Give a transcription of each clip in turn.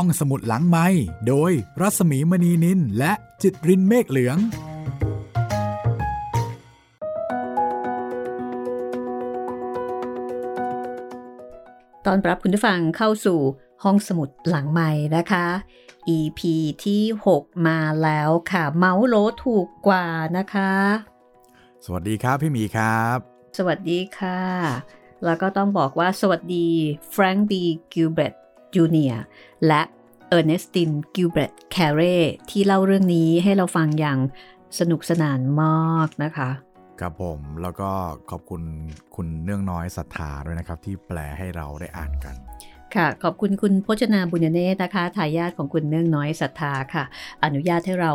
ห้องสมุดหลังไม้โดยรัสมีมณีนินและจิตรินเมฆเหลือง ตอนรับคุณผู้ฟังเข้าสู่ห้องสมุดหลังไม้นะคะ EP ที่ 6 มาแล้วค่ะ เมาส์โลถูกกว่านะคะ สวัสดีครับพี่หมีครับ สวัสดีค่ะ แล้วก็ต้องบอกว่าสวัสดีแฟรงค์บีกิลเบรต จูเนียและเออร์เนสตินกิลเบรตแคเรที่เล่าเรื่องนี้ให้เราฟังอย่างสนุกสนานมากนะคะครับผมแล้วก็ขอบคุณคุณเนื่องน้อยศรัทธาด้วยนะครับ ที่แปลให้เราได้อ่านกัน ค่ะขอบคุณคุณพจนาบุญเนตนะคะทายาทของคุณเนื่องน้อยศรัทธาค่ะ อนุญาตให้เรา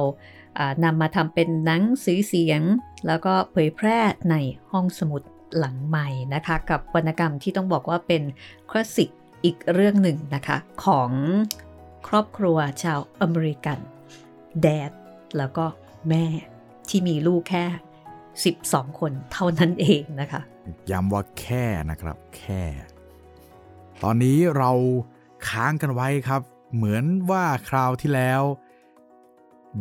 อ่านนำมาทำเป็นหนังสือเสียง แล้วก็เผยแพร่ในห้องสมุดหลังใหม่นะคะ กับวรรณกรรมที่ต้องบอกว่าเป็นคลาสสิก อีกเรื่องหนึ่งนะคะ ของครอบครัวชาวอเมริกัน แดด แล้วก็แม่ที่มีลูกแค่ 12 คนเท่านั้นเองนะคะ ย้ำว่าแค่นะครับ แค่ ตอนนี้เราค้างกันไว้ครับ เหมือนว่าคราวที่แล้ว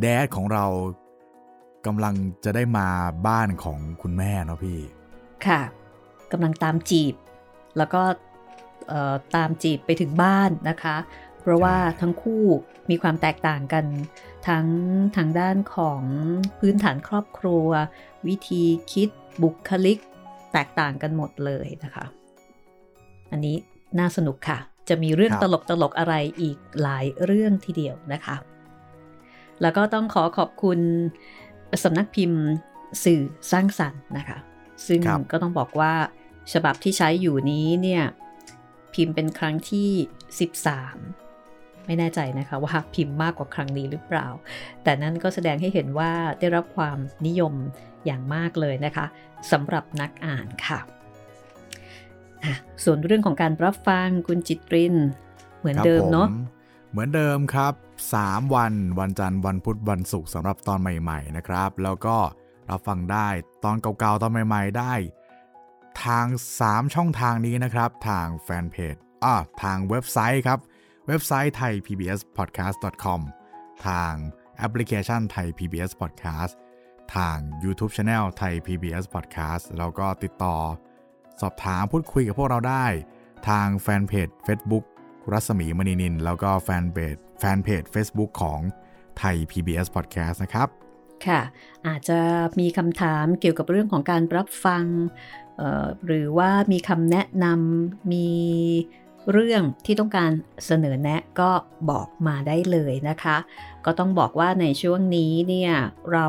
แดดของเรากำลังจะได้มาบ้านของคุณแม่เนาะพี่ ค่ะกำลังตามจีบ แล้วก็เอ่อ ตามจีบไปถึงบ้านนะคะ เพราะว่าใช่ทั้งคู่มีความแตกต่างกัน ทั้งทางด้านของพื้นฐานครอบครัว วิธีคิดบุคลิก แตกต่างกันหมดเลยนะคะ อันนี้น่าสนุกค่ะ จะมีเรื่องครับตลกตลกๆอะไรอีกหลายเรื่องทีเดียวนะคะ แล้วก็ต้องขอขอบคุณสำนักพิมพ์สื่อสร้างสรรค์นะคะ ซึ่งครับก็ต้องบอกว่าฉบับที่ใช้อยู่นี้เนี่ย พิมพ์เป็นครั้งที่ 13 ไม่แน่ใจนะคะว่าพิมพ์มากกว่าครั้งนี้หรือเปล่า แต่นั่นก็แสดงให้เห็นว่าได้รับความนิยมอย่างมากเลยนะคะสำหรับนักอ่านค่ะอะส่วนเรื่องของการรับฟังคุณจิตริน เหมือนครับเดิมเนาะผเหมือนเดิมครับ 3 วัน วันจันทร์วันพุธวันศุกร์สำหรับตอนใหม่ ๆ นะครับ แล้วก็รับฟังได้ตอนเก่าๆตอนใหม่ ๆ ได้ ทาง 3 ช่องทางนี้นะครับ ทางแฟนเพจอ่าทางเว็บไซต์ครับ เว็บไซต์ไทย PBS podcast com ทางแอปพลิเคชันไทย PBS podcast ทาง YouTube Channel ไทย PBS podcast แล้วก็ติดต่อ สอบถามพูดคุยกับพวกเราได้ ทางแฟนเพจ Facebook รัศมีมณีนิน แล้วก็แฟนเพจแฟนเพจ Facebook ของไทย PBS Podcast นะครับ ค่ะ อาจจะมีคำถามเกี่ยวกับเรื่องของการรับฟัง หรือว่ามีคำแนะนำมีเรื่องที่ต้องการเสนอแนะก็บอกมาได้เลยนะคะ ก็ต้องบอกว่าในช่วงนี้เนี่ยเรา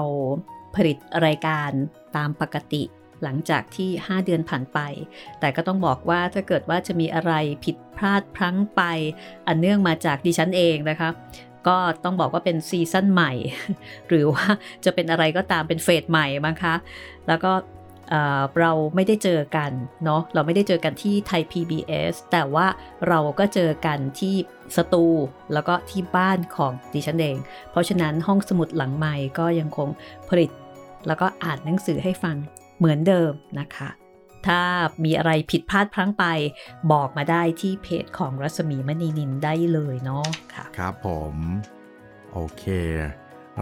ผลิตรายการตามปกติหลังจากที่ 5 เดือนผ่านไป แต่ก็ต้องบอกว่าถ้าเกิดว่าจะมีอะไรผิดพลาดพลั้งไป อันเนื่องมาจากดิฉันเองนะคะ ก็ต้องบอกว่าเป็นซีซั่นใหม่ หรือว่าจะเป็นอะไรก็ตามเป็นเฟสใหม่มั้งคะ แล้วก็เเราไม่ได้เจอกันเนาะเราไม่ได้เจอกันที่ไทย PBS แต่ว่าเราก็เจอกันที่สตูแล้วก็ที่บ้านของดิฉันเอง เพราะฉะนั้นห้องสมุดหลังใหม่ก็ยังคงผลิต แล้วก็อ่านหนังสือให้ฟังเหมือนเดิมนะคะ ถ้ามีอะไรผิดพลาดพลั้งไป บอกมาได้ที่เพจของรัศมีมณีนินได้เลยเนาะค่ะ ครับผม โอเค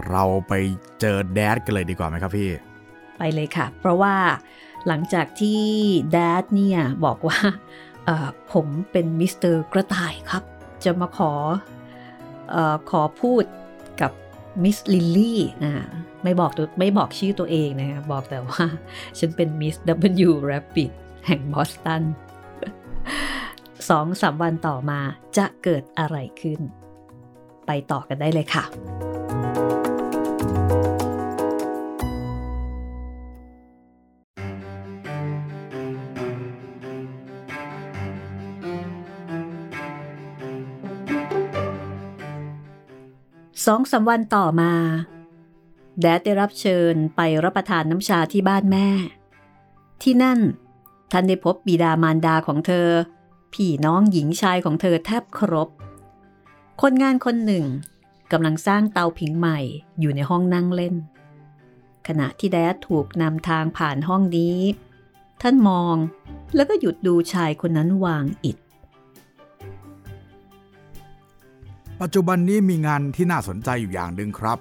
เราไปเจอแดดกันเลยดีกว่าไหมครับพี่ ไปเลยค่ะ เพราะว่าหลังจากที่ Dad เนี่ยบอกว่าเอ่อผมเป็นมิสเตอร์กระต่ายครับ จะมาขอเอ่อขอพูดกับ มิสลิลลี่อ่าไม่บอกตัวไม่บอกชื่อตัวเองนะคะบอกแต่ว่า ฉันเป็นมิส W Rabbit แห่งบอสตันสองสามวันต่อมาจะเกิดอะไรขึ้น ไปต่อกันได้เลยค่ะ สองสามวันต่อมา แดดได้รับเชิญไปรับประทานน้ำชาที่บ้านแม่ ที่นั่นท่านได้พบบิดามารดาของเธอ พี่น้องหญิงชายของเธอแทบครบ คนงานคนหนึ่งกำลังสร้างเตาผิงใหม่อยู่ในห้องนั่งเล่น ขณะที่แดดถูกนำทางผ่านห้องนี้ ท่านมองแล้วก็หยุดดูชายคนนั้นวางอิฐ ปัจจุบันนี้มีงานที่น่าสนใจอยู่อย่างหนึ่งครับ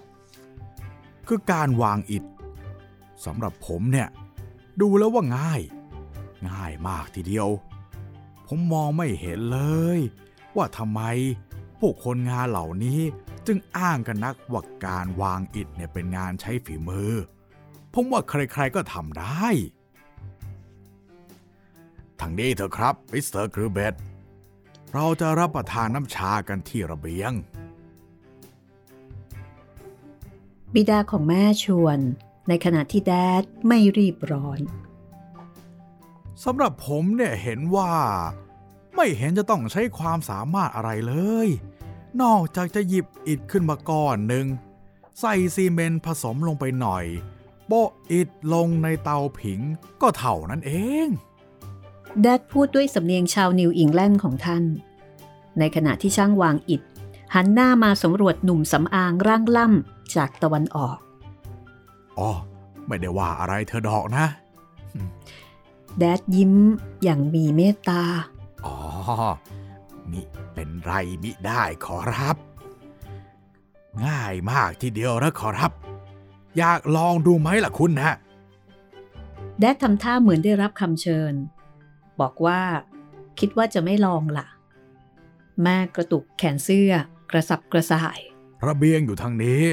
คือการวางอิฐสำหรับผมเนี่ย ดูแล้วว่าง่าย ง่ายมากทีเดียว ผมมองไม่เห็นเลย ว่าทำไมพวกคนงานเหล่านี้จึงอ้างกันนักว่าการวางอิฐเนี่ยเป็นงานใช้ฝีมือ ผมว่าใครๆก็ทำได้ทางนี้เถอะครับมิสเตอร์กิลเบรต เราจะรับประทานน้ำชากันที่ระเบียง บิดาของแม่ชวนในขณะที่แดดไม่รีบร้อนสำหรับผมเนี่ยเห็นว่า ไม่เห็นจะต้องใช้ความสามารถอะไรเลย นอกจากจะหยิบอิฐขึ้นมาก้อนหนึ่ง ใส่ซีเมนต์ผสมลงไปหน่อย โปะอิฐลงในเตาผิงก็เท่านั้นเอง แดดพูดด้วยสำเนียงชาวนิวอิงแลนด์ของท่าน ในขณะที่ช่างวางอิฐ หันหน้ามาสำรวจหนุ่มสำอางร่างล่ำจากตะวันออก อ๋อ ไม่ได้ว่าอะไรเธอดอกนะ แดดยิ้มอย่างมีเมตตา อ๋อนี่เป็นไรมิได้ขอรับ ง่ายมากทีเดียวนะขอรับ อยากลองดูไหมล่ะคุณนะแดดทำท่าเหมือนได้รับคำเชิญ บอกว่า คิดว่าจะไม่ลองละ่ะ แม่กระตุกแขนเสื้อกระสับกระส่าย ระเบียงอยู่ทางนี้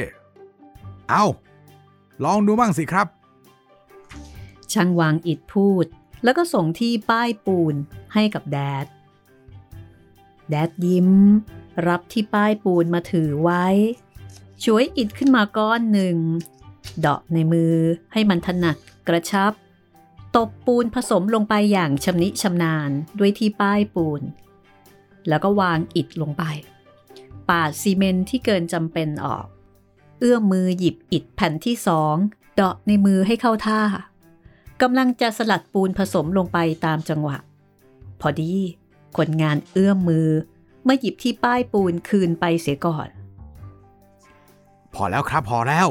เอาลองดูบ้างสิครับ ช่างวางอิดพูด แล้วก็ส่งที่ป้ายปูนให้กับแดด แดดยิ้ม รับที่ป้ายปูนมาถือไว้ ช่วยอิดขึ้นมาก้อนหนึ่ง เดาะในมือให้มันถนัดกระชับ ตบปูนผสมลงไปอย่างชำนิชำนาญด้วยที่ป้ายปูน แล้วก็วางอิฐลงไป ปาดซีเมนที่เกินจำเป็นออก เอื้อมมือหยิบอิฐแผ่นที่สองเดาะในมือให้เข้าท่ากำลังจะสลัดปูนผสมลงไปตามจังหวะ พอดีคนงานเอื้อมมือเมื่อหยิบที่ป้ายปูนคืนไปเสียก่อน พอแล้วครับพอแล้ว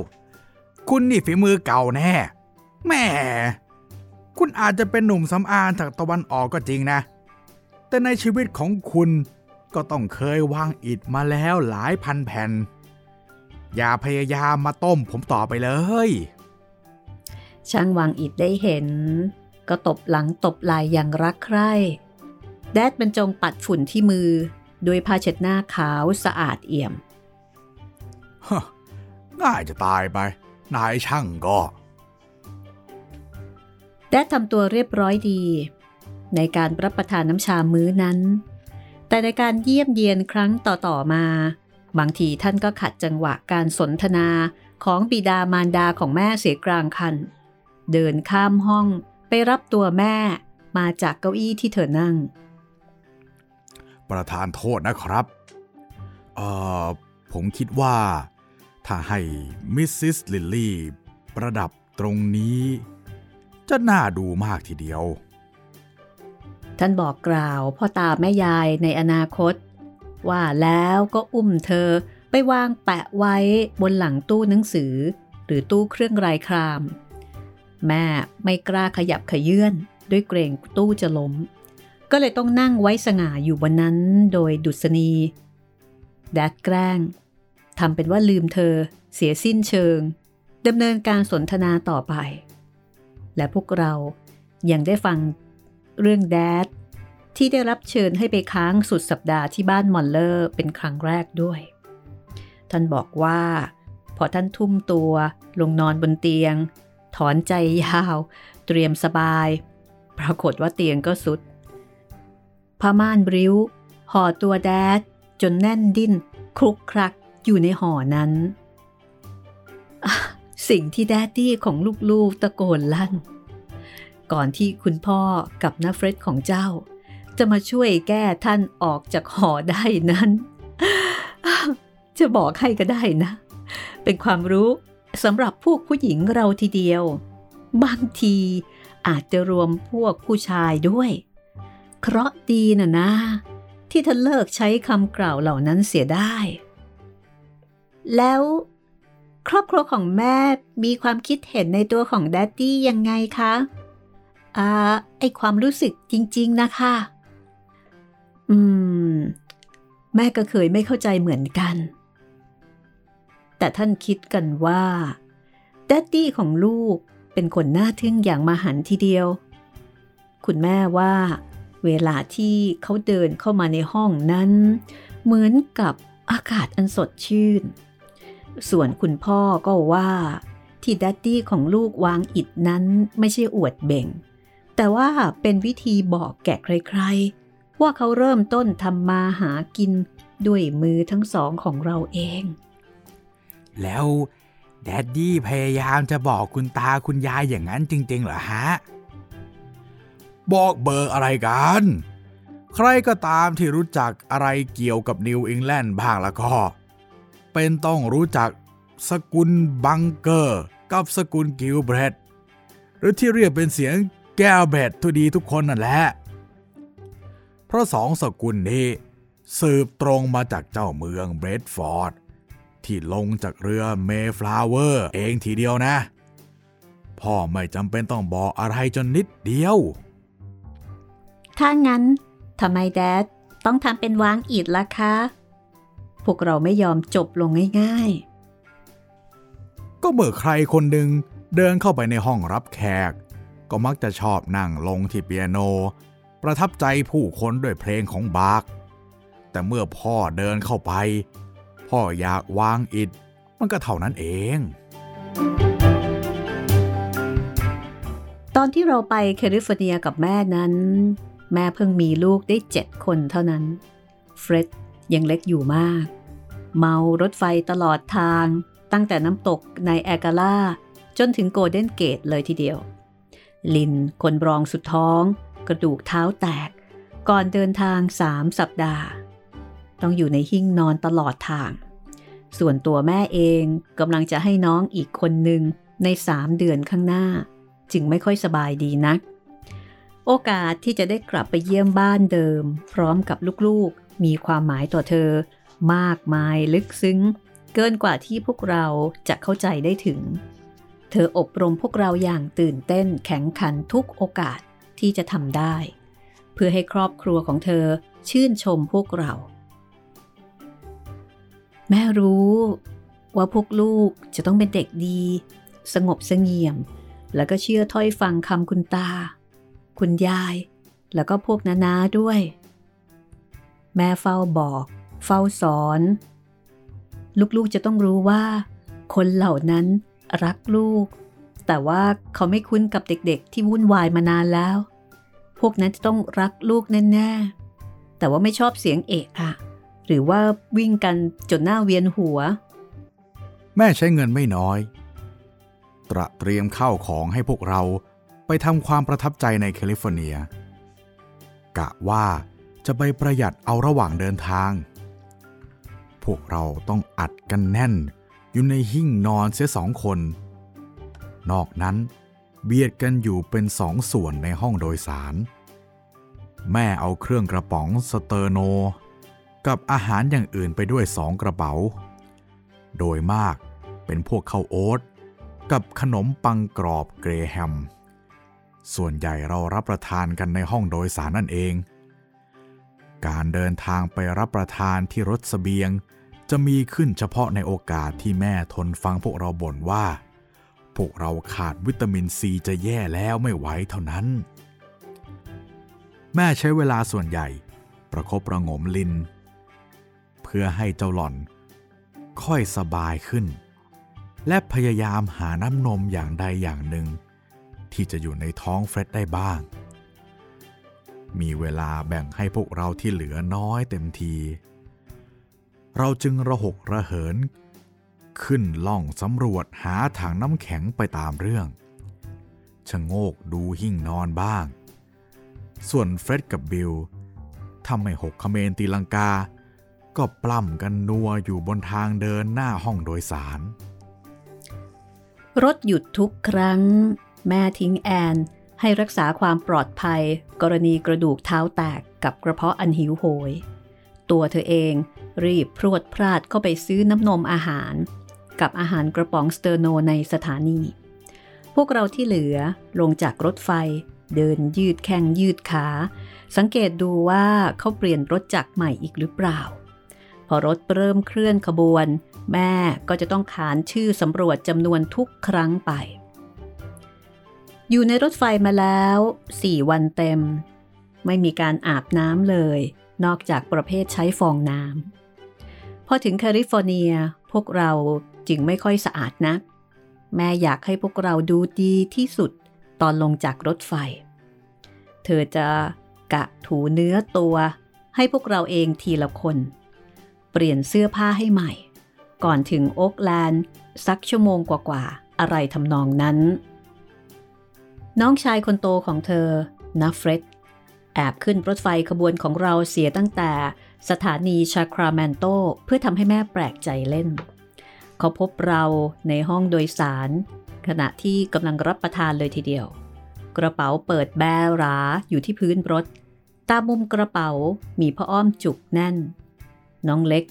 คุณนี่ฝีมือเก่าแน่แม่ คุณอาจจะเป็นหนุ่มสำอางจากตะวันออกก็จริงนะ แต่ในชีวิตของคุณก็ต้องเคยวางอิฐมาแล้วหลายพันแผ่น อย่าพยายามมาต้มผมต่อไปเลย ช่างวางอิฐได้เห็น ก็ตบหลังตบไหล่อย่างรักใคร่ แดดบรรจงปัดฝุ่นที่มือด้วยผ้าเช็ดหน้าขาวสะอาดเอี่ยม ง่ายจะตายไป นายช่างก็ แดดทำตัวเรียบร้อยดี ในการรับประทานน้ำชามื้อนั้น แต่ในการเยี่ยมเยียนครั้งต่อๆมา บางทีท่านก็ขัดจังหวะการสนทนาของบิดามารดาของแม่เสียกลางคัน เดินข้ามห้องไปรับตัวแม่มาจากเก้าอี้ที่เธอนั่ง ประธานโทษนะครับเอ่อผมคิดว่า ถ้าให้มิสซิสลิลลี่ประดับตรงนี้ จะน่าดูมากทีเดียว ท่านบอกกล่าวพ่อตาแม่ยายในอนาคต ว่าแล้วก็อุ้มเธอไปวางแปะไว้บนหลังตู้หนังสือ หรือตู้เครื่องรายคราม แม่ไม่กล้าขยับขยื่นด้วยเกรงตู้จะล้ม ก็เลยต้องนั่งไว้สง่าอยู่บนนั้นโดยดุษณีแดดแกล้งทำเป็นว่าลืมเธอ เสียสิ้นเชิงดำเนินการสนทนาต่อไป และพวกเรายังได้ฟังเรื่องแดดที่ได้รับเชิญให้ไปค้างสุดสัปดาห์ที่บ้านมอนเลอร์เป็นครั้งแรกด้วย ท่านบอกว่า พอท่านทุ่มตัวลงนอนบนเตียง ถอนใจยาว เตรียมสบาย ปรากฏว่าเตียงก็สุดผ้าม่านบริ้ว ห่อตัวแดด จนแน่นดิ้นคลุกคลักอยู่ในห่อนั้น สิ่งที่แดดดี้ของลูกๆตะโกนลั่น ก่อนที่คุณพ่อกับน้าเฟร็ดของเจ้า จะมาช่วยแก้ท่านออกจากหอได้นั้น จะบอกให้ก็ได้นะ เป็นความรู้สำหรับพวกผู้หญิงเราทีเดียว บางทีอาจจะรวมพวกผู้ชายด้วย เคราะดีนะนะ ที่ท่านเลิกใช้คำกล่าวเหล่านั้นเสียได้ แล้ว ครอบครัวของแม่มีความคิดเห็นในตัวของแดดดี้ยังไงคะอ่าไอความรู้สึกจริง ๆ นะคะ อืม แม่ก็เคยไม่เข้าใจเหมือนกัน แต่ท่านคิดกันว่าแดดดี้ของลูกเป็นคนน่าทึ่งอย่างมาหันทีเดียว คุณแม่ว่า เวลาที่เขาเดินเข้ามาในห้องนั้น เหมือนกับอากาศอันสดชื่น ส่วนคุณพ่อก็ว่า ที่ดัตตี้ของลูกวางอิดนั้นไม่ใช่อวดเบ่ง แต่ว่าเป็นวิธีบอกแก่ใครๆ ว่าเขาเริ่มต้นทำมาหากินด้วยมือทั้งสองของเราเอง แล้วแดดดี้พยายามจะบอกคุณตาคุณยายอย่างนั้นจริง ๆ เหรอฮะ บอกเบอร์อะไรกัน ใครก็ตามที่รู้จักอะไรเกี่ยวกับนิวอิงแลนด์บ้างล้วก็ เป็นต้องรู้จักสกุลบังเกอร์กับสกุลกิลเบรดหรือที่เรียกเป็นเสียงแก้วเบรดทุดีทุกคนนั่นแหละ เพราะสองสกุลนี้ สืบตรงมาจากเจ้าเมืองเบรดฟอร์ด ที่ลงจากเรือเมฟลาเวอร์เองทีเดียวนะ พ่อไม่จำเป็นต้องบอกอะไรจนนิดเดียว ถ้างั้นทำไมแดดต้องทำเป็นวางอิดล่ะคะ พวกเราไม่ยอมจบลงง่ายๆ ก็เมื่อใครคนหนึ่งเดินเข้าไปในห้องรับแขก ก็มักจะชอบนั่งลงที่เปียโน ประทับใจผู้คนด้วยเพลงของบาร์กแต่เมื่อพ่อเดินเข้าไป พ่ออยากวางอิดมันก็เท่านั้นเอง ตอนที่เราไปแคลิฟอร์เนียกับแม่นั้น แม่เพิ่งมีลูกได้เจ็ดคนเท่านั้น เฟร็ด ยังเล็กอยู่มาก เมารถไฟตลอดทางตั้งแต่น้ำตกในแอกาล่า จนถึงโกลเด้นเกตเลยทีเดียว ลินคนรองสุดท้อง กระดูกเท้าแตก ก่อนเดินทางสามสัปดาห์ ต้องอยู่ในหิ้งนอนตลอดทาง ส่วนตัวแม่เองกำลังจะให้น้องอีกคนหนึ่งในสามเดือนข้างหน้า จึงไม่ค่อยสบายดีนัก โอกาสที่จะได้กลับไปเยี่ยมบ้านเดิม พร้อมกับลูกๆ มีความหมายต่อเธอ มากมายลึกซึ้ง เกินกว่าที่พวกเราจะเข้าใจได้ถึง เธออบรมพวกเราอย่างตื่นเต้นแข็งขันทุกโอกาสที่จะทำได้ เพื่อให้ครอบครัวของเธอชื่นชมพวกเรา แม่รู้ว่าพวกลูกจะต้องเป็นเด็กดี สงบเสงี่ยม แล้วก็เชื่อถ้อยฟังคำคุณตา คุณยาย แล้วก็พวกนานาด้วย แม่เฝ้าบอก เฝ้าสอน ลูกๆจะต้องรู้ว่า คนเหล่านั้นรักลูก แต่ว่าเขาไม่คุ้นกับเด็กๆ ที่วุ่นวายมานานแล้ว พวกนั้นจะต้องรักลูกแน่ๆ แต่ว่าไม่ชอบเสียงเอะอะหรือว่าวิ่งกันจนหน้าเวียนหัว แม่ใช้เงินไม่น้อย ตระเตรียมข้าวของให้พวกเราไปทำความประทับใจในแคลิฟอร์เนีย กะว่า จะไปประหยัดเอาระหว่างเดินทาง พวกเราต้องอัดกันแน่น อยู่ในหิ้งนอนเสียสองคน นอกนั้นเบียดกันอยู่เป็นสองส่วนในห้องโดยสาร แม่เอาเครื่องกระป๋องสเตอร์โน กับอาหารอย่างอื่นไปด้วยสองกระเป๋า โดยมากเป็นพวกข้าวโอ๊ตกับขนมปังกรอบเกรแฮม ส่วนใหญ่เรารับประทานกันในห้องโดยสารนั่นเอง การเดินทางไปรับประทานที่รถสเสบียง จะมีขึ้นเฉพาะในโอกาสที่แม่ทนฟังพวกเราบ่นว่า พวกเราขาดวิตามินซีจะแย่แล้วไม่ไหวเท่านั้น แม่ใช้เวลาส่วนใหญ่ ประครบประงมลิน เพื่อให้เจ้าหล่อน ค่อยสบายขึ้น และพยายามหาน้ำนมอย่างใดอย่างหนึ่ง ที่จะอยู่ในท้องเฟร็ดได้บ้าง มีเวลาแบ่งให้พวกเราที่เหลือน้อยเต็มที เราจึงระหกระเหิน ขึ้นล่องสำรวจหาถังน้ำแข็งไปตามเรื่องชะโงกดูหิ่งนอนบ้าง ส่วนเฟร็ดกับบิลทำให้หกคเมนตีลังกา ก็ปล้ำกันนัวอยู่บนทางเดินหน้าห้องโดยสาร รถหยุดทุกครั้ง แม่ทิ้งแอน ให้รักษาความปลอดภัย กรณีกระดูกเท้าแตกกับกระเพาะอันหิวโหย ตัวเธอเองรีบพรวดพลาดเข้าไปซื้อน้ำนมอาหาร กับอาหารกระป๋องสเตอร์โนในสถานี พวกเราที่เหลือลงจากรถไฟ เดินยืดแข้งยืดขา สังเกตดูว่าเขาเปลี่ยนรถจักรใหม่อีกหรือเปล่า พอรถเริ่มเคลื่อนขบวน แม่ก็จะต้องขานชื่อสำรวจจำนวนทุกครั้งไป อยู่ในรถไฟมาแล้วสี่วันเต็ม ไม่มีการอาบน้ำเลย นอกจากประเภทใช้ฟองน้ำพอถึงแคลิฟอร์เนียพวกเราจึงไม่ค่อยสะอาดนัก แม่อยากให้พวกเราดูดีที่สุดตอนลงจากรถไฟ เธอจะกะถูเนื้อตัวให้พวกเราเองทีละคน เปลี่ยนเสื้อผ้าให้ใหม่ ก่อนถึงโอ๊กแลนด์สักชั่วโมงกว่าๆ อะไรทำนองนั้น น้องชายคนโตของเธอน้าเฟรดแอบขึ้นรถไฟขบวนของเราเสียตั้งแต่สถานีซาคราเมนโต เพื่อทำให้แม่แปลกใจเล่น เขาพบเราในห้องโดยสาร ขณะที่กำลังรับประทานเลยทีเดียว กระเป๋าเปิดแบราอยู่ที่พื้นรถ ตามมุมกระเป๋ามีผ้าอ้อมจุกแน่น น้องเล็ก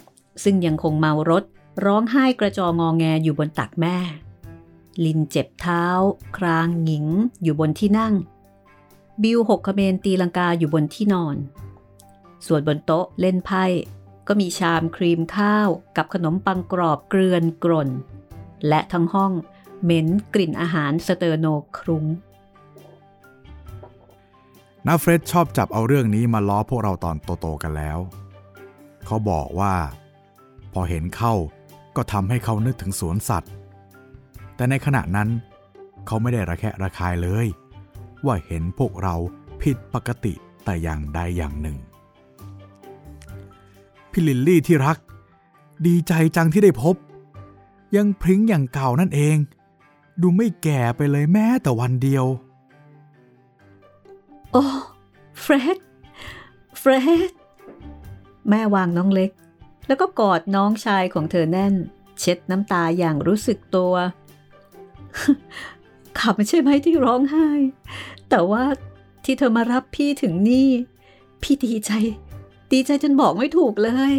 ซึ่งยังคงเมารถ ร้องไห้กระจองงอแงอยู่บนตักแม่ ลินเจ็บเท้า ครางหญิงอยู่บนที่นั่ง บิวหกขเมนตีลังกาอยู่บนที่นอน ส่วนบนโต๊ะเล่นไพ่ ก็มีชามครีมข้าวกับขนมปังกรอบเกลือนกร่น และทั้งห้องเหม็นกลิ่นอาหารสเตอร์โนครุง้งนาเฟรดชอบจับเอาเรื่องนี้มาล้อพวกเราตอนโตๆกันแล้ว เขาบอกว่า พอเห็นเข้าก็ทำให้เขานึกถึงสวนสัตว์ แต่ในขณะนั้น เขาไม่ได้ระแคะระคายเลย ว่าเห็นพวกเราผิดปกติแต่อย่างใดอย่างหนึ่ง พี่ลิลลี่ที่รัก ดีใจจังที่ได้พบ ยังพริ้งอย่างเก่านั่นเอง ดูไม่แก่ไปเลยแม้แต่วันเดียว โอ้เฟรดเฟรดแม่วางน้องเล็ก แล้วก็กอดน้องชายของเธอแน่น เช็ดน้ำตาอย่างรู้สึกตัว ขับไม่ใช่ไหมที่ร้องไห้ แต่ว่าที่เธอมารับพี่ถึงนี่ พี่ดีใจ ดีใจจนบอกไม่ถูกเลย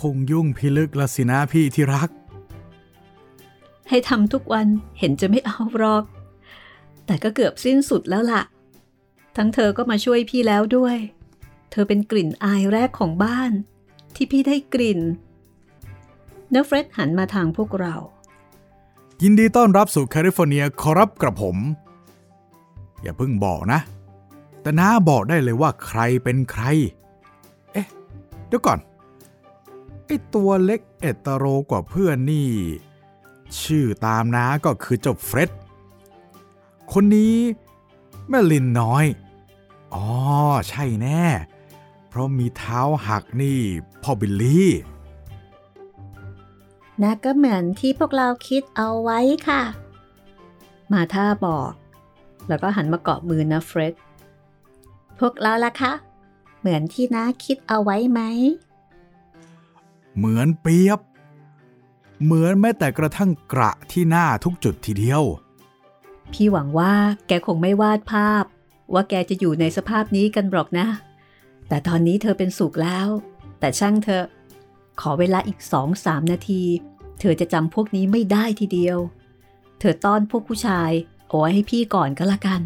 คงยุ่งพิลึกละสินะพี่ที่รัก ให้ทำทุกวันเห็นจะไม่เอาหรอก แต่ก็เกือบสิ้นสุดแล้วล่ะ ทั้งเธอก็มาช่วยพี่แล้วด้วย เธอเป็นกลิ่นอายแรกของบ้าน ที่พี่ได้กลิ่นเนฟเฟรดหันมาทางพวกเรา ยินดีต้อนรับสู่แคลิฟอร์เนียขอรับกระผม อย่าเพิ่งบอกนะ แต่น้าบอกได้เลยว่าใครเป็นใคร เอ๊ะ เดี๋ยวก่อน ไอ้ตัวเล็กเอ็ดตะโรกว่าเพื่อนนี่ ชื่อตามน้าก็คือเจ้าเฟร็ด คนนี้แม่ลิลน้อย อ๋อ ใช่แน่ เพราะมีเท้าหักนี่พ่อบิลลี่ นะก็เหมือนที่พวกเราคิดเอาไว้ค่ะ มาท่าบอก แล้วก็หันมาเกาะมือนะเฟร็ดพวกเราล่ะคะ เหมือนที่น้าคิดเอาไว้ไหม เหมือนเปียบ เหมือนแม้แต่กระทั่งกระที่หน้าทุกจุดทีเดียว พี่หวังว่าแกคงไม่วาดภาพ ว่าแกจะอยู่ในสภาพนี้กันหรอกนะ แต่ตอนนี้เธอเป็นสุขแล้ว แต่ช่างเธอ ขอเวลาอีกสองสามนาที เธอจะจำพวกนี้ไม่ได้ทีเดียว เธอต้อนพวกผู้ชายเอาไว้ให้พี่ก่อนก็แล้วกัน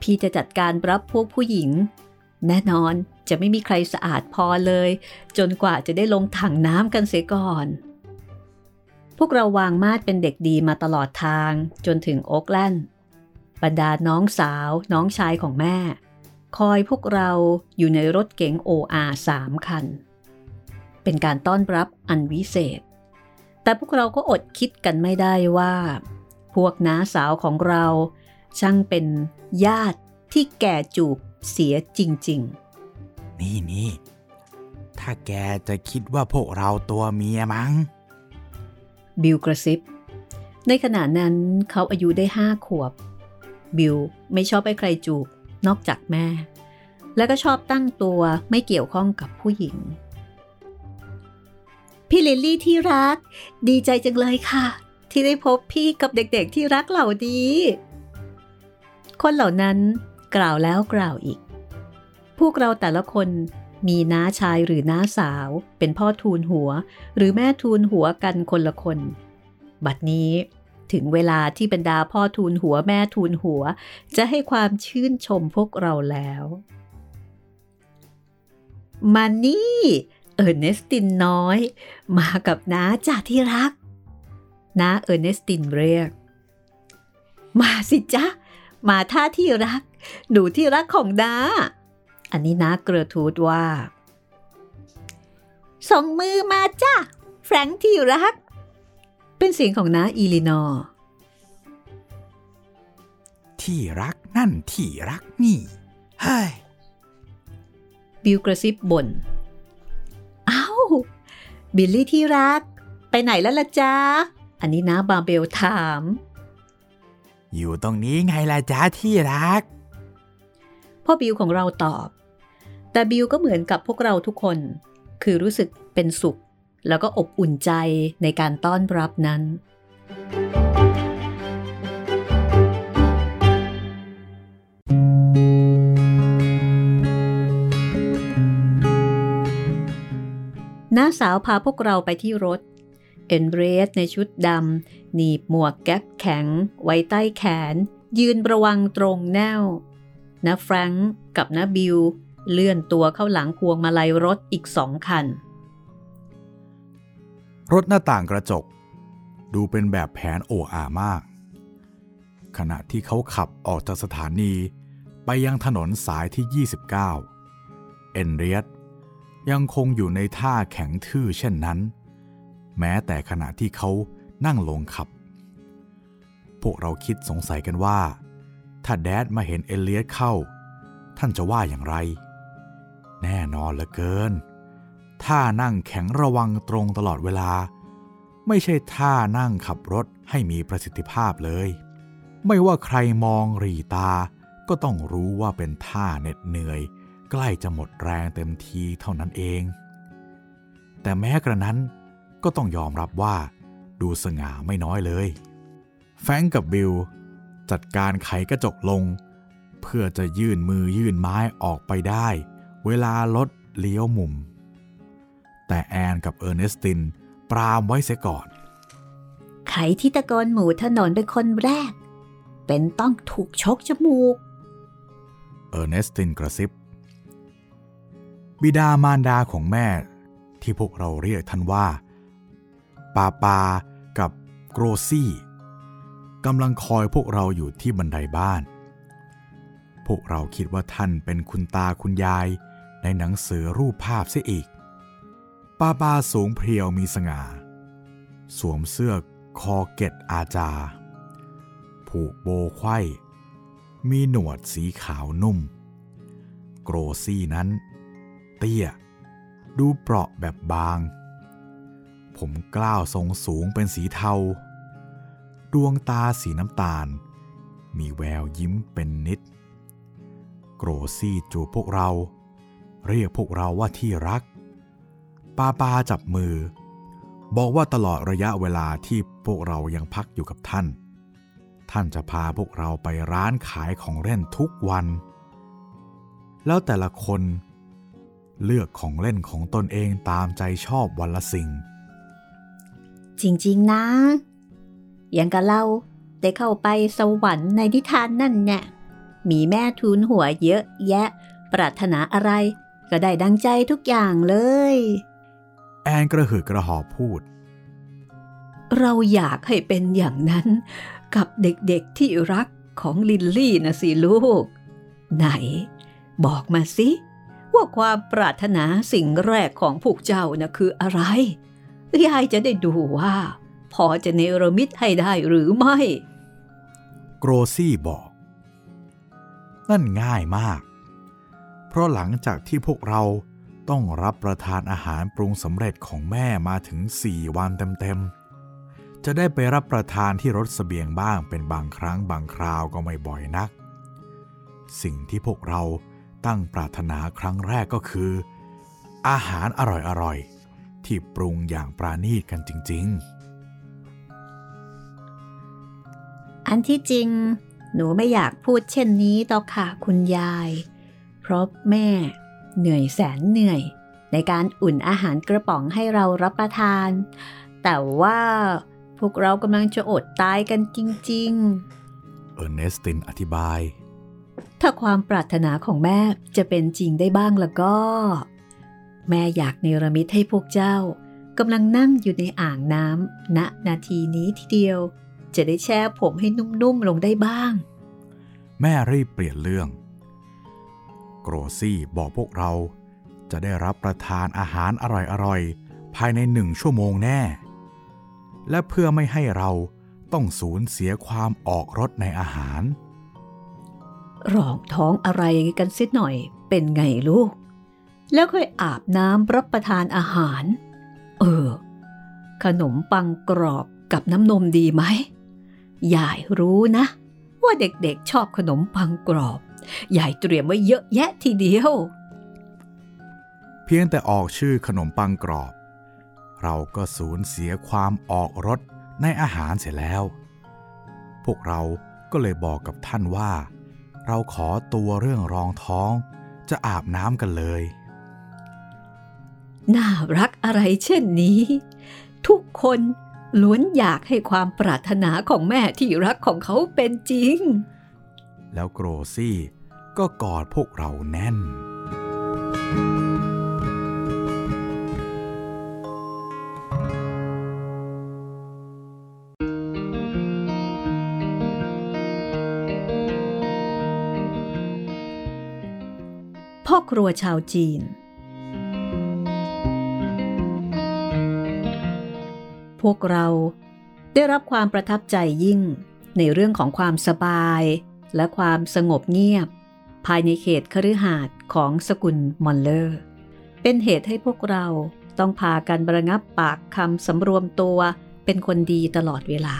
พี่จะจัดการรับพวกผู้หญิง แน่นอนจะไม่มีใครสะอาดพอเลย จนกว่าจะได้ลงถังน้ำกันเสียก่อน พวกเราวางมาดเป็นเด็กดีมาตลอดทางจนถึงโอ๊กแลนด์บรรดาน้องสาวน้องชายของแม่ คอยพวกเราอยู่ในรถเก๋ง OR สามคัน เป็นการต้อนรับอันวิเศษ แต่พวกเราก็อดคิดกันไม่ได้ว่า พวกน้าสาวของเราช่างเป็นญาติที่แก่จูบเสียจริงนี่นี่ถ้าแกจะคิดว่าพวกเราตัวเมียมั้งๆบิลกระซิบ ในขณะนั้นเขาอายุได้ห้าขวบ บิลไม่ชอบให้ใครจูบนอกจากแม่ และก็ชอบตั้งตัวไม่เกี่ยวข้องกับผู้หญิง พี่ลิลลี่ที่รัก ดีใจจังเลยค่ะ ที่ได้พบพี่กับเด็กๆที่รักเหล่านี้ คนเหล่านั้นกล่าวแล้วกล่าวอีก พวกเราแต่ละคนมีน้าชายหรือน้าสาว เป็นพ่อทูลหัว หรือแม่ทูลหัวกันคนละคน บัดนี้ถึงเวลาที่บรรดาพ่อทูลหัวแม่ทูลหัว จะให้ความชื่นชมพวกเราแล้ว มานี่ เออร์เนสตินน้อย มากับน้าจ่าที่รัก น้าเออร์เนสตินเรียก มาสิจ๊ะ มาท่าที่รัก หนูที่รักของน้า อันนี้น้าเกอร์ทรูดว่าส่งมือมาจ้ะแฟรงค์ที่รัก เป็นเสียงของน้าอีลินอร์ที่รักนั่นที่รักนี่ เฮ้ย บิลกระซิบบ่นเอ้า บิลลี่ที่รัก ไปไหนแล้วล่ะจ๊ะ อันนี้น้ามาเบลถาม อยู่ตรงนี้ไงล่ะจ้าที่รัก พ่อบิวของเราตอบ แต่บิวก็เหมือนกับพวกเราทุกคน คือรู้สึกเป็นสุข แล้วก็อบอุ่นใจในการต้อนรับนั้น น้าสาวพาพวกเราไปที่รถ เอนเบรสในชุดดำหนีบหมวกแก๊ปแข็ง ไว้ใต้แขน ยืนระวังตรงแนวนะแฟรงก์กับนะบิว เลื่อนตัวเข้าหลังพวงมาลัยรถอีกสองคัน รถหน้าต่างกระจก ดูเป็นแบบแผนโออามาก ขณะที่เขาขับออกจากสถานีไปยังถนนสายที่ 29 เอนเรียต ยังคงอยู่ในท่าแข็งทื่อเช่นนั้น แม้แต่ขณะที่เขานั่งลงขับ พวกเราคิดสงสัยกันว่า ถ้าแดดมาเห็นเอเลียตเข้า ท่านจะว่าอย่างไร แน่นอนเหลือเกิน ท่านั่งแข็งระวังตรงตลอดเวลา ไม่ใช่ท่านั่งขับรถให้มีประสิทธิภาพเลย ไม่ว่าใครมองรีตาก็ต้องรู้ว่าเป็นท่าเหน็ดเหนื่อย ใกล้จะหมดแรงเต็มทีเท่านั้นเอง แต่แม้กระนั้นก็ต้องยอมรับว่าดูสง่าไม่น้อยเลย แฟรงก์กับบิลจัดการไขกระจกลง เพื่อจะยื่นมือยื่นไม้ออกไปได้ เวลารถเลี้ยวมุม แต่แอนกับเออร์เนสตินปรามไว้เสียก่อนใครที่ตะโกนหมู่ถนนเป็นคนแรก เป็นต้องถูกชกจมูก เออร์เนสตินกระซิบ บิดามารดาของแม่ ที่พวกเราเรียกท่านว่า ปาปากับโกรซี่กำลังคอยพวกเราอยู่ที่บันไดบ้าน พวกเราคิดว่าท่านเป็นคุณตาคุณยายในหนังสือรูปภาพเสียอีก ปาปาสูงเพรียวมีสง่า สวมเสื้อคอเก็ตอาจา ผูกโบไขว้มีหนวดสีขาวนุ่ม โกรซี่นั้น เตี้ย ดูเปราะแบบบาง ผมกล้าวทรงสูงเป็นสีเทา ดวงตาสีน้ำตาล มีแววยิ้มเป็นนิด โกรซี่จูพวกเรา เรียกพวกเราว่าที่รัก ปาปาจับมือ บอกว่าตลอดระยะเวลาที่พวกเรายังพักอยู่กับท่าน ท่านจะพาพวกเราไปร้านขายของเล่นทุกวันแล้วแต่ละคน เลือกของเล่นของตนเองตามใจชอบวันละสิ่ง จริงๆนะ อย่างกับเราได้เข้าไปสวรรค์ในนิทานนั่นเนี่ยมีแม่ทูลหัวเยอะแยะ ปรารถนาอะไรก็ได้ดังใจทุกอย่างเลย แอนกระหืดกระหอบพูด เราอยากให้เป็นอย่างนั้น กับเด็กๆที่รักของลินลี่นะสิลูก ไหน บอกมาสิ ว่าความปรารถนาสิ่งแรกของพวกเจ้านะคืออะไร ยายจะได้ดูว่า พอจะเนรมิตให้ได้หรือไม่ โกรซี่บอก นั่นง่ายมาก เพราะหลังจากที่พวกเราต้องรับประทานอาหารปรุงสำเร็จของแม่มาถึง4วันเต็มๆ จะได้ไปรับประทานที่รถสเสบียงบ้างเป็นบางครั้งบางคราวก็ไม่บ่อยนัก สิ่งที่พวกเรา ตั้งปรารถนาครั้งแรกก็คือ อาหารอร่อยๆ ที่ปรุงอย่างปราณีตกันจริง ๆ อันที่จริง หนูไม่อยากพูดเช่นนี้ต่อค่ะคุณยาย เพราะแม่เหนื่อยแสนเหนื่อย ในการอุ่นอาหารกระป๋องให้เรารับประทาน แต่ว่าพวกเรากำลังจะอดตายกันจริงเออร์เนสตินอธิบาย ถ้าความปรารถนาของแม่จะเป็นจริงได้บ้างแล้วก็ แม่อยากเนรมิตให้พวกเจ้ากำลังนั่งอยู่ในอ่างน้ำณนาทีนี้ทีเดียว จะได้แช่ผมให้นุ่มๆลงได้บ้าง แม่รีบเปลี่ยนเรื่อง โกรซี่บอกพวกเราจะได้รับประทานอาหารอร่อยๆ ภายในหนึ่งชั่วโมงแน่ และเพื่อไม่ให้เราต้องสูญเสียความออกรสในอาหาร รองท้องอะไรกันสิหน่อยเป็นไงลูก แล้วค่อยอาบน้ำรับประทานอาหาร เออ ขนมปังกรอบกับน้ำนมดีไหมยายรู้นะ ว่าเด็กๆชอบขนมปังกรอบ ยายเตรียมไว้เยอะแยะทีเดียว เพียงแต่ออกชื่อขนมปังกรอบ เราก็สูญเสียความออกรสในอาหารเสียแล้ว พวกเราก็เลยบอกกับท่านว่า เราขอตัวเรื่องรองท้องจะอาบน้ำกันเลย น่ารักอะไรเช่นนี้ ทุกคนล้วนอยากให้ความปรารถนาของแม่ที่รักของเขาเป็นจริง แล้วโกรซี่ก็กอดพวกเราแน่นพ่อ ครัวชาวจีน พวกเราได้รับความประทับใจยิ่งในเรื่องของความสบายและความสงบเงียบ ภายในเขตคฤหาสน์ของสกุลมอนเลอร์ เป็นเหตุให้พวกเราต้องพากันประงับปากคำสำรวมตัวเป็นคนดีตลอดเวลา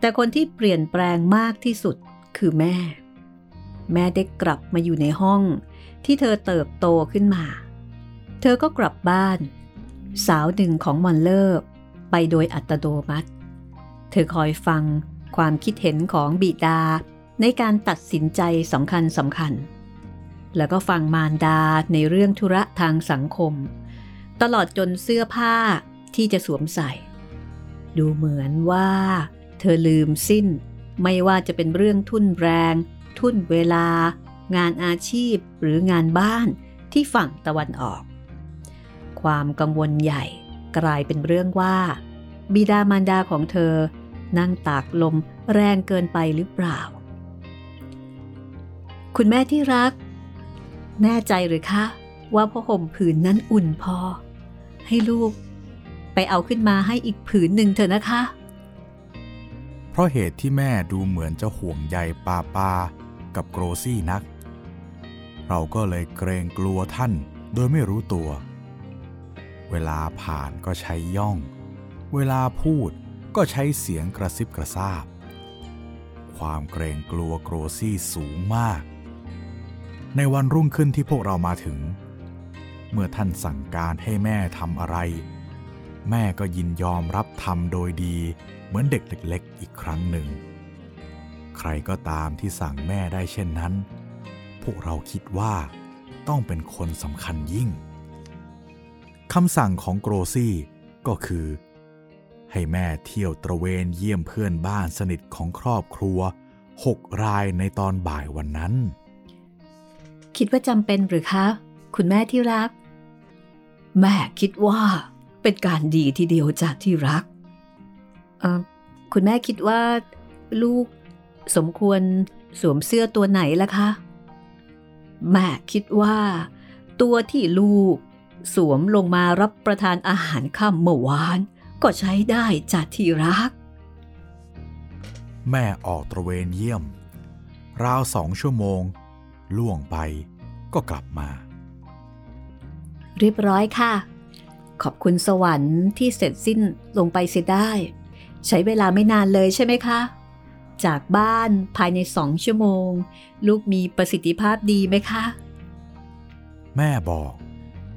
แต่คนที่เปลี่ยนแปลงมากที่สุดคือแม่ แม่ได้กลับมาอยู่ในห้อง ที่เธอเติบโตขึ้นมา เธอก็กลับบ้าน สาวหนึ่งของมอนเลอร์ไปโดยอัตโนมัติ เธอคอยฟังความคิดเห็นของบิดาในการตัดสินใจสำคัญสำคัญ แล้วก็ฟังมารดาในเรื่องธุระทางสังคม ตลอดจนเสื้อผ้าที่จะสวมใส่ ดูเหมือนว่า เธอลืมสิ้น ไม่ว่าจะเป็นเรื่องทุ่นแรง ทุ่นเวลา งานอาชีพหรืองานบ้านที่ฝั่งตะวันออก ความกังวลใหญ่กลายเป็นเรื่องว่า บิดามารดาของเธอ นั่งตากลมแรงเกินไปหรือเปล่า คุณแม่ที่รัก แน่ใจหรือคะ ว่าผ้าห่มผืนนั้นอุ่นพอ ให้ลูก ไปเอาขึ้นมาให้อีกผืนหนึ่งเถอะนะคะ เพราะเหตุที่แม่ดูเหมือนจะห่วงใยปาปากับโกรซี่นัก เราก็เลยเกรงกลัวท่านโดยไม่รู้ตัว เวลาผ่านก็ใช้ย่อง เวลาพูดก็ใช้เสียงกระซิบกระซาบ ความเกรงกลัวโกรซี่สูงมาก ในวันรุ่งขึ้นที่พวกเรามาถึง เมื่อท่านสั่งการให้แม่ทำอะไร แม่ก็ยินยอมรับทำโดยดีเหมือนเด็กเล็กๆอีกครั้งหนึ่ง ใครก็ตามที่สั่งแม่ได้เช่นนั้น พวกเราคิดว่าต้องเป็นคนสำคัญยิ่งคำสั่งของโกรซี่ก็คือ ให้แม่เที่ยวตระเวนเยี่ยมเพื่อนบ้านสนิทของครอบครัวหกรายในตอนบ่ายวันนั้น คิดว่าจำเป็นหรือคะ คุณแม่ที่รัก แม่คิดว่าเป็นการดีทีเดียวจากที่รัก คุณแม่คิดว่าลูกสมควรสวมเสื้อตัวไหนล่ะคะ แม่คิดว่า ตัวที่ลูก สวมลงมารับประทานอาหารค่ำเมื่อวาน ก็ใช้ได้จากที่รัก แม่ออกตระเวนเยี่ยม ราวสองชั่วโมง ล่วงไปก็กลับมา เรียบร้อยค่ะ ขอบคุณสวรรค์ที่เสร็จสิ้นลงไปเสียได้ ใช้เวลาไม่นานเลยใช่ไหมคะ จากบ้านภายในสองชั่วโมง ลูกมีประสิทธิภาพดีไหมคะ แม่บอก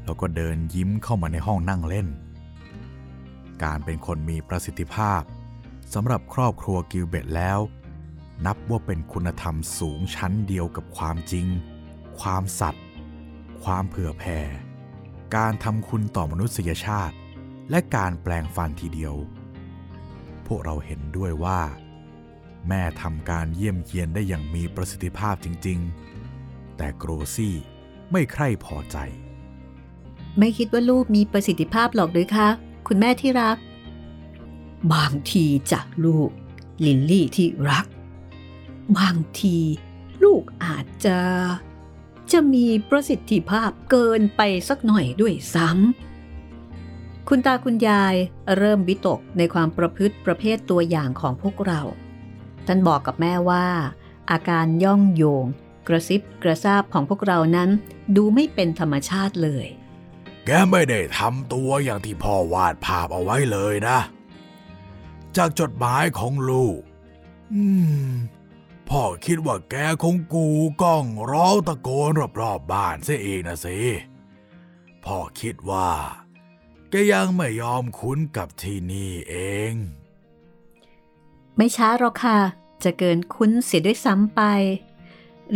แล้วก็เดินยิ้มเข้ามาในห้องนั่งเล่น การเป็นคนมีประสิทธิภาพสำหรับครอบครัวกิลเบตแล้ว นับว่าเป็นคุณธรรมสูงชั้นเดียวกับความจริง ความสัตย์ความเผื่อแผ่การทำคุณต่อมนุษยชาติ และการแปลงฟันทีเดียว พวกเราเห็นด้วยว่า แม่ทำการเยี่ยมเยียนได้อย่างมีประสิทธิภาพจริง ๆ แต่โกรซี่ไม่ใคร่พอใจ ไม่คิดว่าลูกมีประสิทธิภาพหรอกหรือคะ คุณแม่ที่รัก บางทีจากลูก ลินลี่ที่รัก บางทีลูกอาจจะ จะมีประสิทธิภาพเกินไปสักหน่อยด้วยซ้ำคุณตาคุณยายเริ่มวิตกในความประพฤติประเภทตัวอย่างของพวกเรา ท่านบอกกับแม่ว่า อาการย่องโยง กระซิบกระซาบของพวกเรานั้น ดูไม่เป็นธรรมชาติเลย แกไม่ได้ทำตัวอย่างที่พ่อวาดภาพเอาไว้เลยนะ จากจดหมายของลูก อืม พ่อคิดว่าแกคงกูก้องร้องตะโกนรอบๆบบ้านเสียเองนะสิพ่อคิดว่าแกยังไม่ยอมคุ้นกับที่นี่เอง ไม่ช้าหรอกค่ะ จะเกินคุ้นเสียด้วยซ้ำไป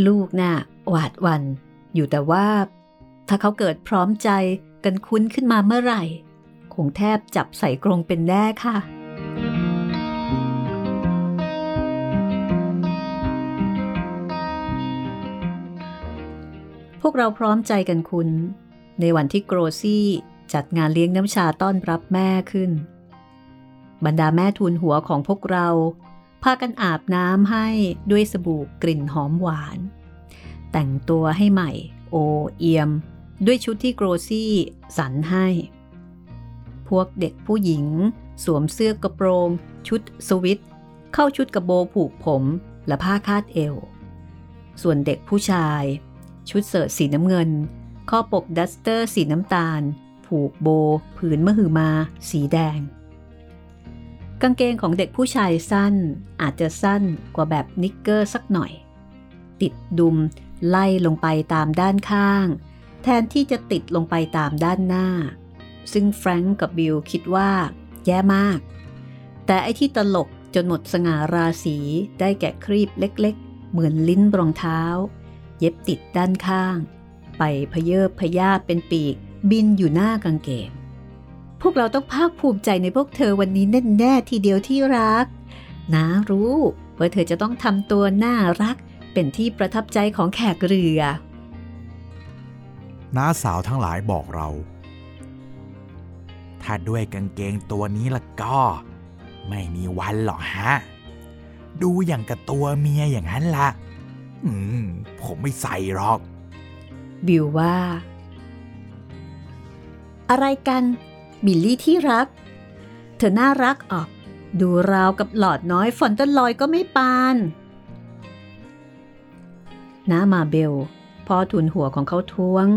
ลูกน่ะหวาดวัน อยู่แต่ว่า ถ้าเขาเกิดพร้อมใจกันคุ้นขึ้นมาเมื่อไหร่ คงแทบจับใส่กรงเป็นแน่ค่ะพวกเราพร้อมใจกันคุณ ในวันที่โกรซี่จัดงานเลี้ยงน้ำชาต้อนรับแม่ขึ้น บรรดาแม่ทูลหัวของพวกเรา พากันอาบน้ำให้ด้วยสบู่กลิ่นหอมหวาน แต่งตัวให้ใหม่ โอเอียม ด้วยชุดที่โกรซี่สรรให้ พวกเด็กผู้หญิง สวมเสื้อกระโปรง ชุดสวิต เข้าชุดกระโบผูกผมและผ้าคาดเอว ส่วนเด็กผู้ชาย ชุดเสิร์ตสีน้ำเงิน ข้อปกดัสเตอร์สีน้ำตาล ผูกโบ ผืนมะหือมา สีแดง กางเกงของเด็กผู้ชายสั้นอาจจะสั้นกว่าแบบนิกเกอร์สักหน่อย ติดดุมไล่ลงไปตามด้านข้าง แทนที่จะติดลงไปตามด้านหน้า ซึ่งแฟรงก์กับบิลคิดว่า แย่มาก แต่ไอที่ตลกจนหมดสง่าราศีได้แก่ครีบเล็กๆ เหมือนลิ้นรองเท้า เย็บติดด้านข้าง ไปพเยิบพยาบเป็นปีกบินอยู่หน้ากางเกง วกเราต้องภาคภูมิใจในพวกเธอวันนี้แน่ๆทีเดียวที่รัก นะรู้ว่าเธอจะต้องทำตัวน่ารัก เป็นที่ประทับใจของแขกเรือ น้าสาวทั้งหลายบอกเรา ถ้าด้วยกางเกงตัวนี้ละก็ ไม่มีวันหรอกฮะ ดูอย่างกับตัวเมียอย่างนั้นละอืม ผมไม่ใส่หรอก บิวว่า อะไรกัน บิลลี่ที่รัก เธอน่ารักออก ดูราวกับหลอดน้อยฝนต้นลอยก็ไม่ปานน้ามาเบลพอทุนหัวของเขาท้วง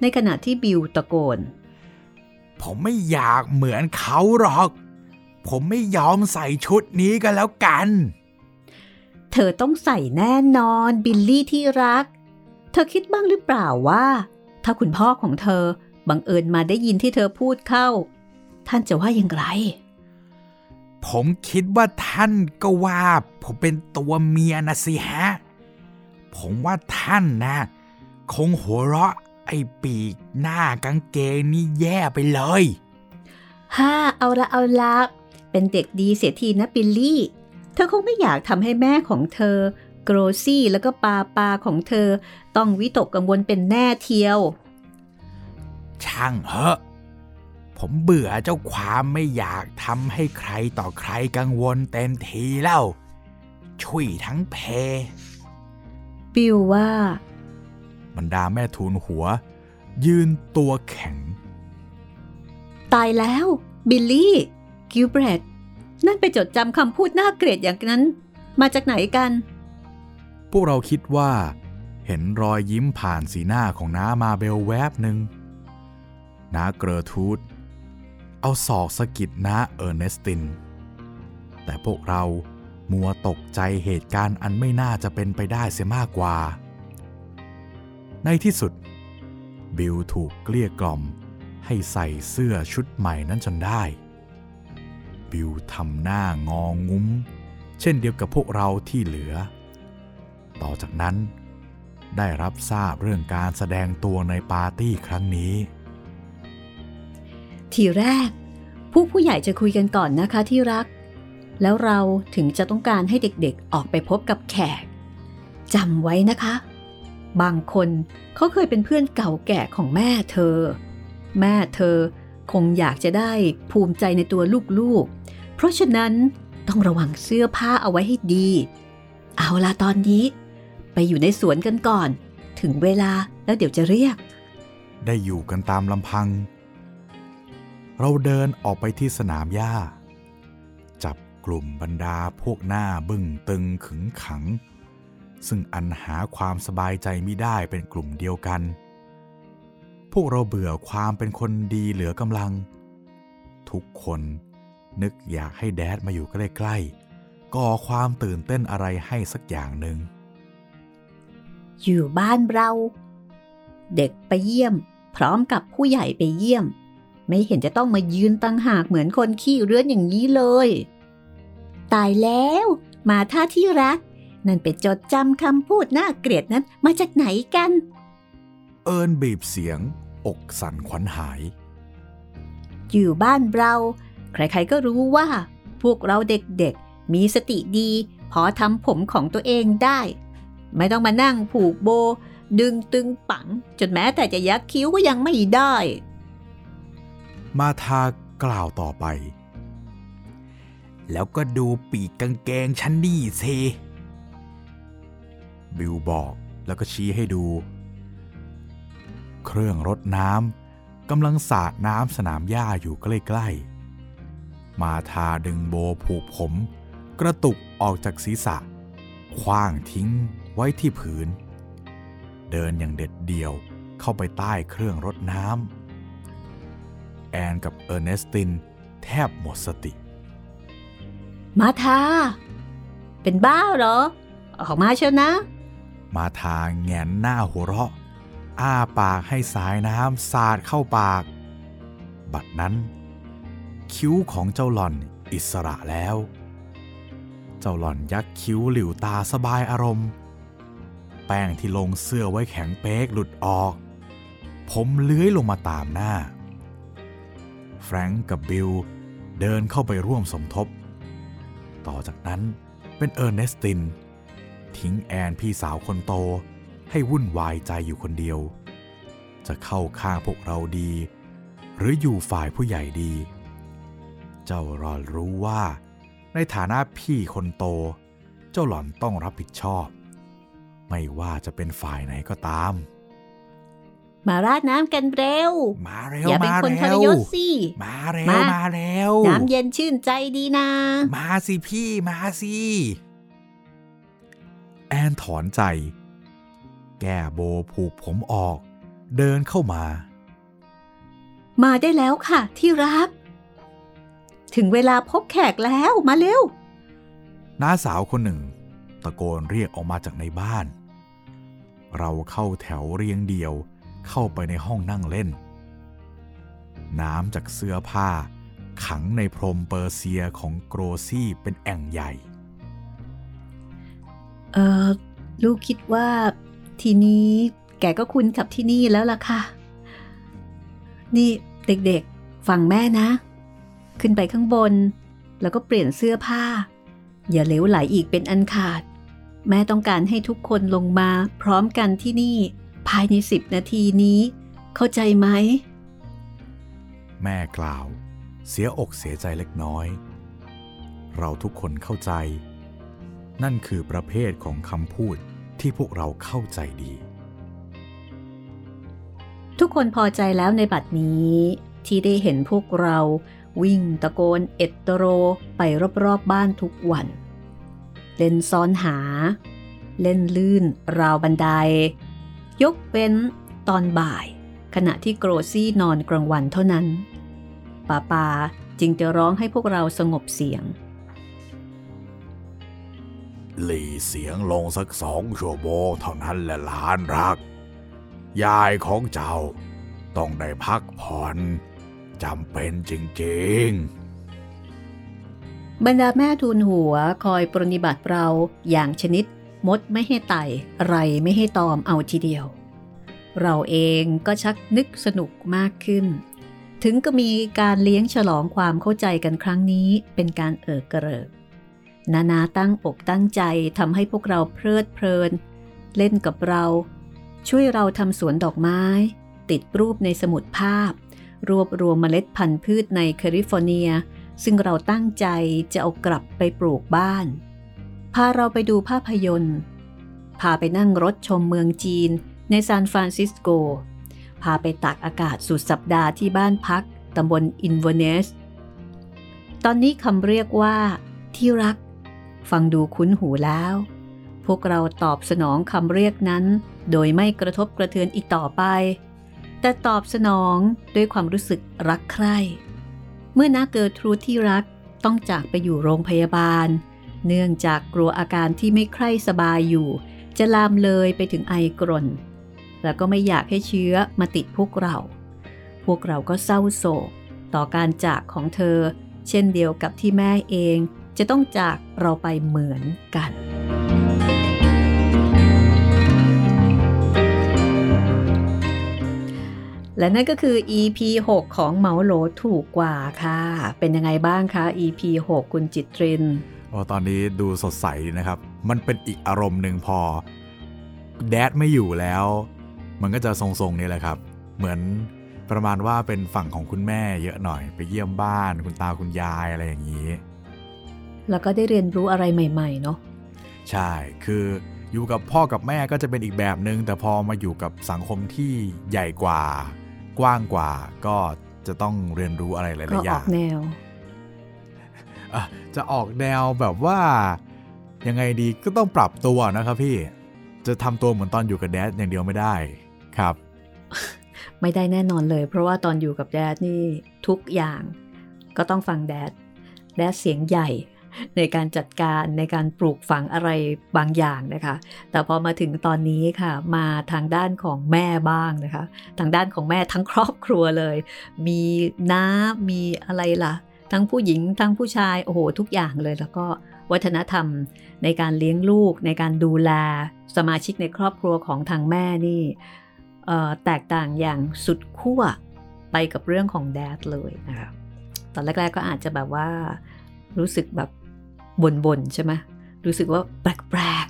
ในขณะที่บิวตะโกน ผมไม่อยากเหมือนเขาหรอก ผมไม่ยอมใส่ชุดนี้กันแล้วกัน เธอต้องใส่แน่นอนบิลลี่ที่รัก เธอคิดบ้างหรือเปล่าว่า ถ้าคุณพ่อของเธอ บังเอิญมาได้ยินที่เธอพูดเข้า ท่านจะว่าอย่างไร ผมคิดว่าท่านก็ว่า ผมเป็นตัวเมียนะสิฮะ ผมว่าท่านนะ คงหัวเราะไอ้ปีกหน้ากางเกงนี่แย่ไปเลยฮ่าเอาละเอาละเป็นเด็กดีเสียทีนะบิลลี่ธอคงไม่อยากทำให้แม่ของเธอ โกรซี่แล้วก็ปาปาของเธอ ต้องวิตกกังวลเป็นแน่เทียว ช่างเหอะ ผมเบื่อเจ้าความไม่อยากทำให้ใครต่อใครกังวลเต็มทีแล้ว ช่วยทั้งเพ บิวว่า บรรดาแม่ทูลหัว ยืนตัวแข็ง ตายแล้ว บิลลี่ กิวเบรดนั่นไปจดจำคำพูดน่าเกลียดอย่างนั้น มาจากไหนกัน พวกเราคิดว่า เห็นรอยยิ้มผ่านสีหน้าของน้ามาเบลแวบหนึ่ง น้าเกรอทูดเอาศอกสะกิดน้าเออร์เนสติน แต่พวกเรามัวตกใจเหตุการณ์อันไม่น่าจะเป็นไปได้เสียมากกว่า ในที่สุด บิลถูกเกลี้ยกล่อมให้ใส่เสื้อชุดใหม่นั้นจนได้ บิวทำหน้างองงุ้ม เช่นเดียวกับพวกเราที่เหลือ ต่อจากนั้นได้รับทราบเรื่องการแสดงตัวในปาร์ตี้ครั้งนี้ ทีแรก ผู้ผู้ใหญ่จะคุยกันก่อนนะคะที่รัก แล้วเราถึงจะต้องการให้เด็กๆออกไปพบกับแขกจำไว้นะคะ บางคนเขาเคยเป็นเพื่อนเก่าแก่ของแม่เธอ แม่เธอคงอยากจะได้ภูมิใจในตัวลูกๆ เพราะฉะนั้นต้องระวังเสื้อผ้าเอาไว้ให้ดี เอาละตอนนี้ ไปอยู่ในสวนกันก่อน ถึงเวลาแล้วเดี๋ยวจะเรียก ได้อยู่กันตามลำพัง เราเดินออกไปที่สนามหญ้า จับกลุ่มบรรดาพวกหน้าบึ้งตึงขึงขัง ซึ่งอันหาความสบายใจไม่ได้เป็นกลุ่มเดียวกัน พวกเราเบื่อความเป็นคนดีเหลือกำลัง ทุกคนนึกอยากให้แดดมาอยู่ใกล้ๆก่อความตื่นเต้นอะไรให้สักอย่างหนึ่ง อยู่บ้านเรา เด็กไปเยี่ยม พร้อมกับผู้ใหญ่ไปเยี่ยม ไม่เห็นจะต้องมายืนตั้งหากเหมือนคนขี้เรื้อนอย่างนี้เลย ตายแล้ว มาท่าที่รัก นั่นเป็นจดจำคำพูดน่าเกลียดนั้นมาจากไหนกัน เอิญบีบเสียง อกสั่นขวัญหาย อยู่บ้านเรา ใครๆก็รู้ว่า พวกเราเด็กๆ มีสติดี พอทำผมของตัวเองได้ ไม่ต้องมานั่งผูกโบ ดึงตึงปัง จนแม้แต่จะยักคิ้วก็ยังไม่ได้ มาทากล่าวต่อไป แล้วก็ดูปีกกางเกงฉันนี่เซบิลบอกแล้วก็ชี้ให้ดู เครื่องรดน้ำกำลังสาดน้ำสนามหญ้าอยู่ใกล้ๆ มาทาดึงโบผูกผม กระตุกออกจากศีรษะคว้างทิ้งไว้ที่พื้นเดินอย่างเด็ดเดี่ยวเข้าไปใต้เครื่องรดน้ำ แอนกับเออร์เนสติน แทบหมดสติ มาทา เป็นบ้าเหรอ ออกมาเชียวนะ มาทางแงนหน้าหัวเราะ อ้าปากให้สายน้ำสาดเข้าปาก บัดนั้น คิ้วของเจ้าหล่อนอิสระแล้ว เจ้าหล่อนยักคิ้วหลิวตาสบายอารมณ์ แป้งที่ลงเสื้อไว้แข็งเป๊กหลุดออก ผมเลื้อยลงมาตามหน้า แฟรงก์กับบิลเดินเข้าไปร่วมสมทบ ต่อจากนั้นเป็นเออร์เนสติน ทิ้งแอนพี่สาวคนโตให้วุ่นวายใจอยู่คนเดียว จะเข้าข้างพวกเราดี หรืออยู่ฝ่ายผู้ใหญ่ดี เจ้ารอนรู้ว่าในฐานะพี่คนโต เจ้าหล่อนต้องรับผิดชอบ ไม่ว่าจะเป็นฝ่ายไหนก็ตาม มาราดน้ำกันเร็ว มาเร็วอย่าเป็นมาคนทรเร็ยวศสิ มาเร็วมามาเร็ว น้ำเย็นชื่นใจดีนะ มาสิพี่มาสิ แอนถอนใจ แก้โบผูกผมออก เดินเข้ามา มาได้แล้วค่ะ ที่รัก ถึงเวลาพบแขกแล้วมาเร็ว น้าสาวคนหนึ่ง ตะโกนเรียกออกมาจากในบ้าน เราเข้าแถวเรียงเดียว เข้าไปในห้องนั่งเล่น น้ำจากเสื้อผ้า ขังในพรมเปอร์เซียของโกรซี่เป็นแอ่งใหญ่ เออลูกคิดว่าทีนี้แกก็คุ้นกับที่นี่แล้วล่ะค่ะ นี่เด็กๆฟังแม่นะ ขึ้นไปข้างบน แล้วก็เปลี่ยนเสื้อผ้า อย่าเหลวไหลอีกเป็นอันขาด แม่ต้องการให้ทุกคนลงมาพร้อมกันที่นี่ ภายในสิบนาทีนี้ เข้าใจไหม แม่กล่าว เสียอกเสียใจเล็กน้อย เราทุกคนเข้าใจ นั่นคือประเภทของคำพูดที่พวกเราเข้าใจดี ทุกคนพอใจแล้วในบัดนี้ ที่ได้เห็นพวกเราวิ่งตะโกนเอตโตโรไปรอบๆบบ้านทุกวัน เล่นซ้อนหา เล่นลื่นราวบันได ยกเว้นตอนบ่าย ขณะที่โกรซี่นอนกลางวันเท่านั้นป้าปาจึงจะร้องให้พวกเราสงบเสียง หลีเสียงลงสักสองชั่วโมงเท่านั้นแหละหลานรัก ยายของเจ้าต้องได้พักผ่อนจำเป็นจริงบรรดาแม่ทูลหัวคอยปรนิบัติเราอย่างชนิด มดไม่ให้ไต่ไรไม่ให้ตอมเอาทีเดียว เราเองก็ชักนึกสนุกมากขึ้น ถึงกับมีการเลี้ยงฉลองความเข้าใจกันครั้งนี้เป็นการเอิกกระเริกนานาตั้งอกตั้งใจทำให้พวกเราเพลิดเพลิน เล่นกับเรา ช่วยเราทำสวนดอกไม้ ติดรูปในสมุดภาพ รวบรวมเมล็ดพันธุ์พืชในแคลิฟอร์เนีย ซึ่งเราตั้งใจจะเอากลับไปปลูกบ้าน น้าพาเราไปดูภาพยนตร์ พาไปนั่งรถชมเมืองจีนในซานฟรานซิสโก พาไปตากอากาศสุดสัปดาห์ที่บ้านพักตำบลอินเวอร์เนส ตอนนี้คำเรียกว่า ที่รัก ฟังดูคุ้นหูแล้ว พวกเราตอบสนองคำเรียกนั้น โดยไม่กระทบกระเทือนอีกต่อไป แต่ตอบสนองด้วยความรู้สึกรักใคร่ เมื่อนาเกิดทรูที่รักต้องจากไปอยู่โรงพยาบาล เนื่องจากกลัวอาการที่ไม่ใคร่สบายอยู่ จะลามเลยไปถึงไอกรนแล้วก็ไม่อยากให้เชื้อมาติดพวกเรา พวกเราก็เศร้าโศก ต่อการจากของเธอ เช่นเดียวกับที่แม่เองจะต้องจากเราไปเหมือนกันและนั่นก็คือ EP 6 ของเหมาโหลถูกกว่าค่ะ เป็นยังไงบ้างคะ EP 6 คุณจิตริน โอ้ตอนนี้ดูสดใสนะครับ มันเป็นอีกอารมณ์หนึ่งพอ แดดไม่อยู่แล้ว มันก็จะทรงๆนี่แหละครับ เหมือนประมาณว่าเป็นฝั่งของคุณแม่เยอะหน่อยไปเยี่ยมบ้านคุณตาคุณยายอะไรอย่างนี้ แล้วก็ได้เรียนรู้อะไรใหม่ ๆ เนาะใช่คืออยู่กับพ่อกับแม่ก็จะเป็นอีกแบบนึงแต่พอมาอยู่กับสังคมที่ใหญ่กว่า กว้างกว่า ก็จะต้องเรียนรู้อะไรหลายๆอย่างก็ออกแนว จะออกแนวแบบว่ายังไงดีก็ต้องปรับตัวนะครับพี่จะทำตัวเหมือนตอนอยู่กับแดดอย่างเดียวไม่ได้ครับ ไม่ได้แน่นอนเลย เพราะว่าตอนอยู่กับแดดนี่ทุกอย่างก็ต้องฟังแดดแดดเสียงใหญ่ในการจัดการในการปลูกฝังอะไรบางอย่างนะคะ แต่พอมาถึงตอนนี้ค่ะ มาทางด้านของแม่บ้างนะคะ ทางด้านของแม่ทั้งครอบครัวเลย มีน้ามีอะไรล่ะ ทั้งผู้หญิงทั้งผู้ชายโอ้โหทุกอย่างเลย แล้วก็วัฒนธรรมในการเลี้ยงลูก ในการดูแลสมาชิกในครอบครัวของทางแม่นี่แตกต่างอย่างสุดขั้วไปกับเรื่องของแดดเลยนะคะตอนแรก ๆก็อาจจะแบบว่ารู้สึกแบบบ่นๆใช่ไหมรู้สึกว่าแปลก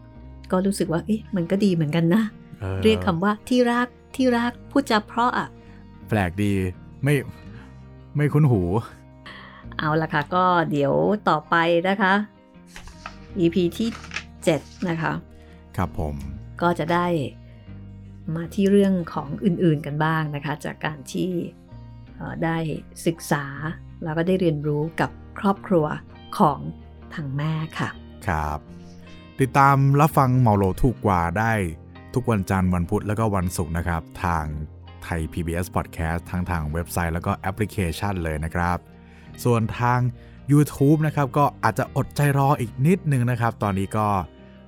ๆก็รู้สึกว่าเอ๊ะมันก็ดีเหมือนกันนะเเรียกคำว่าที่รักที่รักพูดจาเพราะอะแปลกดีไม่ไม่คุ้นหู เอาละค่ะ ก็เดี๋ยวต่อไปนะคะ EP ที่ 7 นะคะ ครับผม ก็จะได้มาที่เรื่องของอื่นๆกันบ้างนะคะ จากการที่ได้ศึกษา แล้วก็ได้เรียนรู้กับครอบครัวของทางแม่ค่ะ ครับ ติดตามรับฟังเมาโลถูกกว่าได้ทุกวันจันทร์วันพุธแล้วก็วันศุกร์นะครับ ทางไทย PBS Podcast ทางทางเว็บไซต์แล้วก็แอปพลิเคชันเลยนะครับ ส่วนทาง YouTube นะครับก็อาจจะอดใจรออีกนิดนึงนะครับ ตอนนี้ก็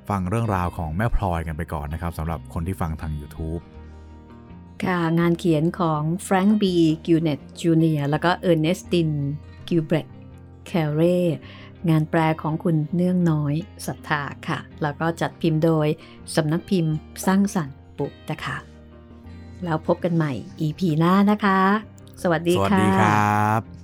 ฟังเรื่องราวของแม่พลอยกันไปก่อนนะครับสำหรับคนที่ฟังทาง YouTube ค่ะ งานเขียนของแฟรงค์บีกิลเบรธ จูเนียร์ แล้วก็เออร์เนสตินกิลเบรธ แครี่ งานแปลของคุณเนื่องน้อยศรัทธาค่ะ แล้วก็จัดพิมพ์โดยสำนักพิมพ์สร้างสรรค์บุ๊คส์นะคะแล้วพบกันใหม่ EP หน้านะคะ สวัสดีค่ะ สวัสดีครับ